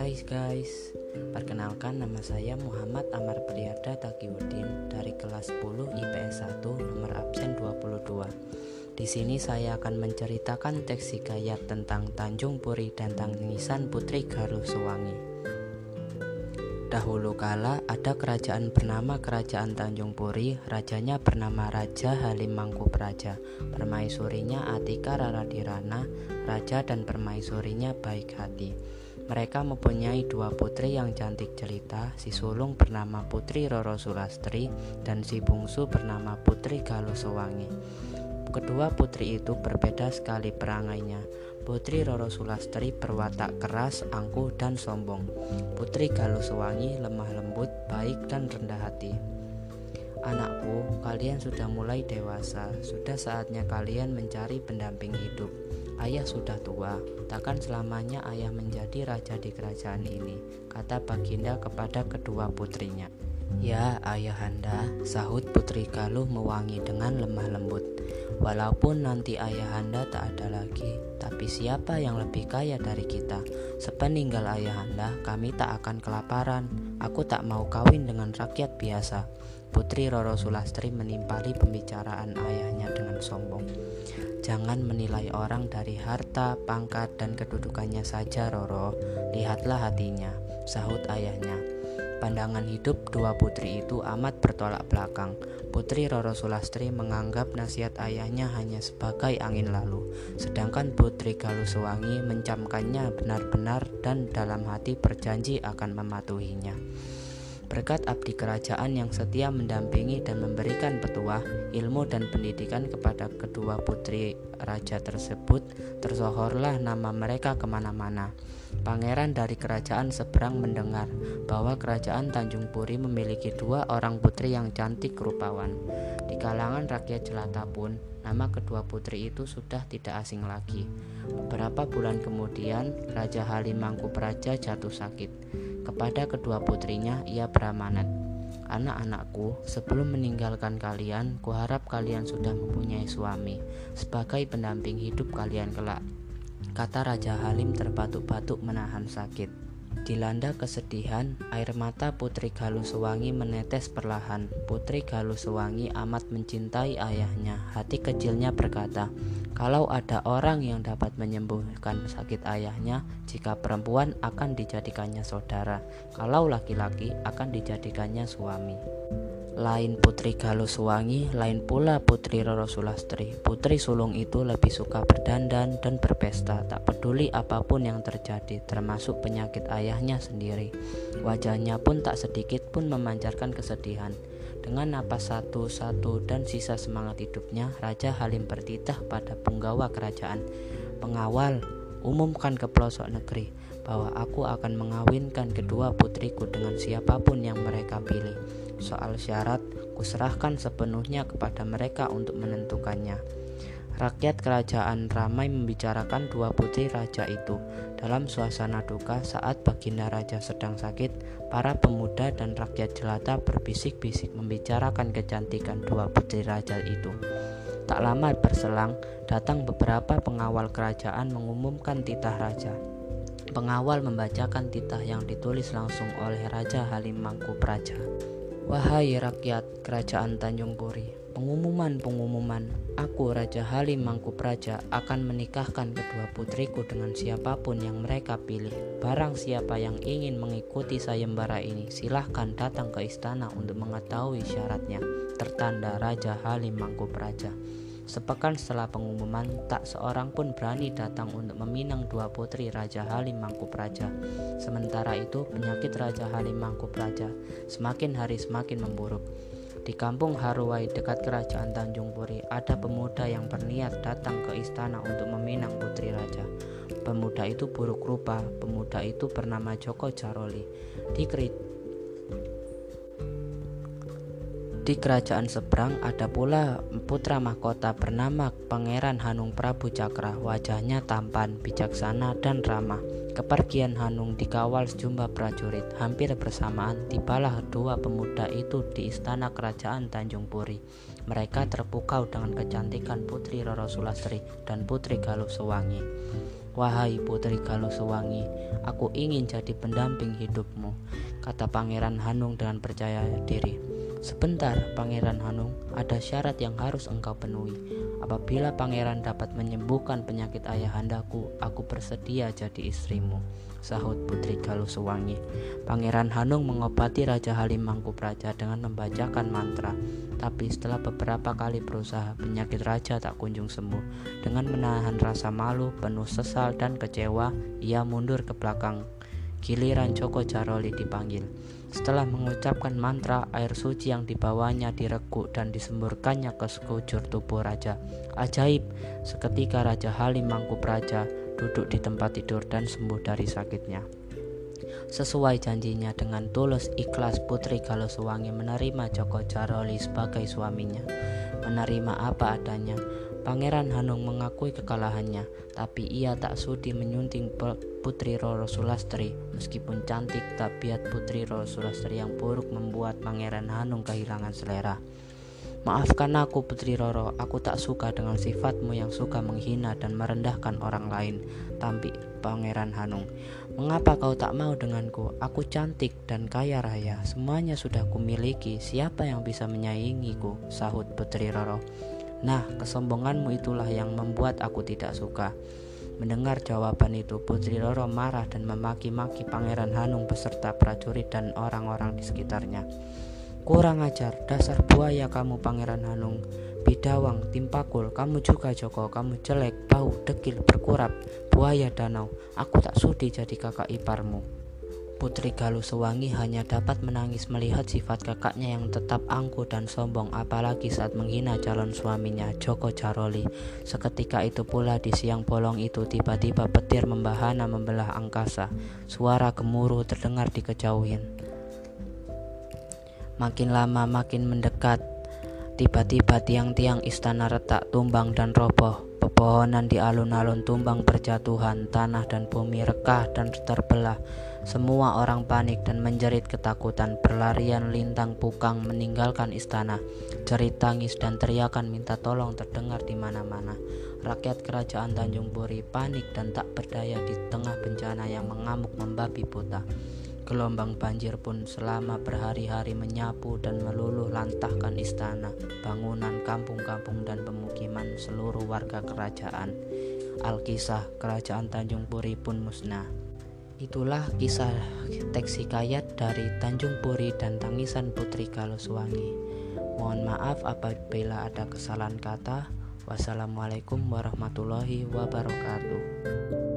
Hai guys, perkenalkan nama saya Muhammad Amar Priada Takiuddin dari kelas 10 IPS 1 nomor absen 22. Di sini saya akan menceritakan teks hikayat tentang Tanjung Puri dan Tangisan Putri Galuh Sewangi. Dahulu kala ada kerajaan bernama Kerajaan Tanjung Puri, rajanya bernama Raja Halim Mangkupraja, permaisurinya Atika Raradirana, raja dan permaisurinya baik hati. Mereka mempunyai dua putri yang cantik jelita, si sulung bernama Putri Roro Sulastri dan si bungsu bernama Putri Galuh Sewangi. Kedua putri itu berbeda sekali perangainya. Putri Roro Sulastri berwatak keras, angkuh, dan sombong. Putri Galuh Sewangi lemah lembut, baik, dan rendah hati. Anakku, kalian sudah mulai dewasa. Sudah saatnya kalian mencari pendamping hidup. Ayah sudah tua, takkan selamanya ayah menjadi raja di kerajaan ini, kata Baginda kepada kedua putrinya. Ya, ayahanda, sahut Putri Galuh mewangi dengan lemah lembut. Walaupun nanti ayahanda tak ada lagi, tapi siapa yang lebih kaya dari kita? Sepeninggal ayahanda, kami tak akan kelaparan. Aku tak mau kawin dengan rakyat biasa. Putri Roro Sulastri menimpali pembicaraan ayahnya dengan sombong. Jangan menilai orang dari harta, pangkat, dan kedudukannya saja, Roro. Lihatlah hatinya, sahut ayahnya. Pandangan hidup dua putri itu amat bertolak belakang. Putri Roro Sulastri menganggap nasihat ayahnya hanya sebagai angin lalu, sedangkan Putri Galuh Sewangi mencamkannya benar-benar dan dalam hati berjanji akan mematuhinya. Berkat abdi kerajaan yang setia mendampingi dan memberikan petuah, ilmu dan pendidikan kepada kedua putri raja tersebut, tersohorlah nama mereka ke mana-mana. Pangeran dari kerajaan seberang mendengar bahwa kerajaan Tanjung Puri memiliki dua orang putri yang cantik rupawan. Di kalangan rakyat jelata pun, nama kedua putri itu sudah tidak asing lagi. Beberapa bulan kemudian, Raja Halim Mangkupraja jatuh sakit. Kepada kedua putrinya ia beramanat, Anak-anakku, sebelum meninggalkan kalian, kuharap kalian sudah mempunyai suami sebagai pendamping hidup kalian kelak. Kata Raja Halim terbatuk-batuk menahan sakit. Dilanda kesedihan, air mata Putri Galuh Sewangi menetes perlahan. Putri Galuh Sewangi amat mencintai ayahnya. Hati kecilnya berkata, kalau ada orang yang dapat menyembuhkan sakit ayahnya, jika perempuan akan dijadikannya saudara, kalau laki-laki akan dijadikannya suami. Lain Putri Galuh Sewangi, lain pula Putri Roro Sulastri. Putri sulung itu lebih suka berdandan dan berpesta, tak peduli apa pun yang terjadi, termasuk penyakit ayahnya sendiri. Wajahnya pun tak sedikit pun memancarkan kesedihan. Dengan napas satu-satu dan sisa semangat hidupnya, Raja Halim bertitah pada penggawa kerajaan. Pengawal, umumkan ke pelosok negeri bahwa aku akan mengawinkan kedua putriku dengan siapa pun yang mereka pilih. Soal syarat, kuserahkan sepenuhnya kepada mereka untuk menentukannya. Rakyat kerajaan ramai membicarakan dua putri raja itu. Dalam suasana duka saat baginda raja sedang sakit, para pemuda dan rakyat jelata berbisik-bisik membicarakan kecantikan dua putri raja itu. Tak lama berselang, datang beberapa pengawal kerajaan mengumumkan titah raja. Pengawal membacakan titah yang ditulis langsung oleh Raja Halim Mangkupraja. Wahai rakyat kerajaan Tanjung Puri, pengumuman-pengumuman, aku Raja Halim Mangkupraja akan menikahkan kedua putriku dengan siapa pun yang mereka pilih. Barang siapa yang ingin mengikuti sayembara ini, silahkan datang ke istana untuk mengetahui syaratnya. Tertanda Raja Halim Mangkupraja. Sepekan setelah pengumuman, tak seorang pun berani datang untuk meminang dua putri Raja Halim Mangkupraja. Sementara itu, penyakit Raja Halim Mangkupraja semakin hari semakin memburuk. Di kampung Haruwai dekat kerajaan Tanjung Puri, ada pemuda yang berniat datang ke istana untuk meminang putri raja. Pemuda itu buruk rupa, pemuda itu bernama Joko Jaroli. Di Di kerajaan seberang ada pula putra mahkota bernama Pangeran Hanung Prabu Cakra. Wajahnya tampan, bijaksana, dan ramah. Kepergian Hanung dikawal sejumlah prajurit. Hampir bersamaan tibalah dua pemuda itu di istana kerajaan Tanjung Puri. Mereka terpukau dengan kecantikan Putri Roro Sulastri dan Putri Galuh Sewangi. Wahai putri Galusewangi, aku ingin jadi pendamping hidupmu, kata Pangeran Hanung dengan percaya diri. Sebentar, Pangeran Hanung, ada syarat yang harus engkau penuhi. Apabila pangeran dapat menyembuhkan penyakit ayahandaku, aku bersedia jadi istrimu, sahut Putri Galusewangi. Pangeran Hanung mengobati Raja Halim Mangkupraja dengan membacakan mantra. Tapi setelah beberapa kali berusaha, penyakit raja tak kunjung sembuh. Dengan menahan rasa malu, penuh sesal dan kecewa, ia mundur ke belakang. Giliran Joko Jaroli dipanggil. Setelah mengucapkan mantra, air suci yang dibawanya direguk dan disemburkannya ke sekujur tubuh raja. Ajaib, seketika Raja Halim Mangkupraja duduk di tempat tidur dan sembuh dari sakitnya. Sesuai janjinya dengan tulus ikhlas Putri Galusuwangi menerima Joko Jaroli sebagai suaminya. Menerima apa adanya, Pangeran Hanung mengakui kekalahannya, tapi ia tak sudi menyunting Putri Roro Sulastri. Meskipun cantik, tabiat Putri Roro Sulastri yang buruk membuat Pangeran Hanung kehilangan selera. Maafkan aku Putri Roro, aku tak suka dengan sifatmu yang suka menghina dan merendahkan orang lain. Tampi Pangeran Hanung. Mengapa kau tak mau denganku? Aku cantik dan kaya raya, semuanya sudah kumiliki. Siapa yang bisa menyaingiku? Sahut Putri Roro. Nah, kesombonganmu itulah yang membuat aku tidak suka. Mendengar jawaban itu, Putri Roro marah dan memaki-maki Pangeran Hanung beserta prajurit dan orang-orang di sekitarnya. Kurang ajar, dasar buaya kamu Pangeran Hanung. Bidawang, Timpakul, kamu juga Joko, kamu jelek, bau, dekil, berkurap, buaya danau. Aku tak sudi jadi kakak iparmu. Putri Galuh Sewangi hanya dapat menangis melihat sifat kakaknya yang tetap angkuh dan sombong apalagi saat menghina calon suaminya Joko Jaroli. Seketika itu pula di siang bolong itu tiba-tiba petir membahana membelah angkasa. Suara gemuruh terdengar di kejauhan. Makin lama makin mendekat. Tiba-tiba tiang-tiang istana retak tumbang dan roboh. Pepohonan di alun-alun tumbang berjatuhan, tanah dan bumi rekah dan terbelah. Semua orang panik dan menjerit ketakutan, berlarian lintang pukang meninggalkan istana. Jerit tangis dan teriakan minta tolong terdengar di mana-mana. Rakyat kerajaan Tanjung Puri panik dan tak berdaya di tengah bencana yang mengamuk membabi buta. Gelombang banjir pun selama berhari-hari menyapu dan meluluh lantahkan istana, bangunan kampung-kampung dan pemukiman seluruh warga kerajaan. Alkisah kerajaan Tanjung Puri pun musnah. Itulah kisah teks hikayat dari Tanjung Puri dan Tangisan Putri Galuswangi. Mohon maaf apabila ada kesalahan kata. Wassalamualaikum warahmatullahi wabarakatuh.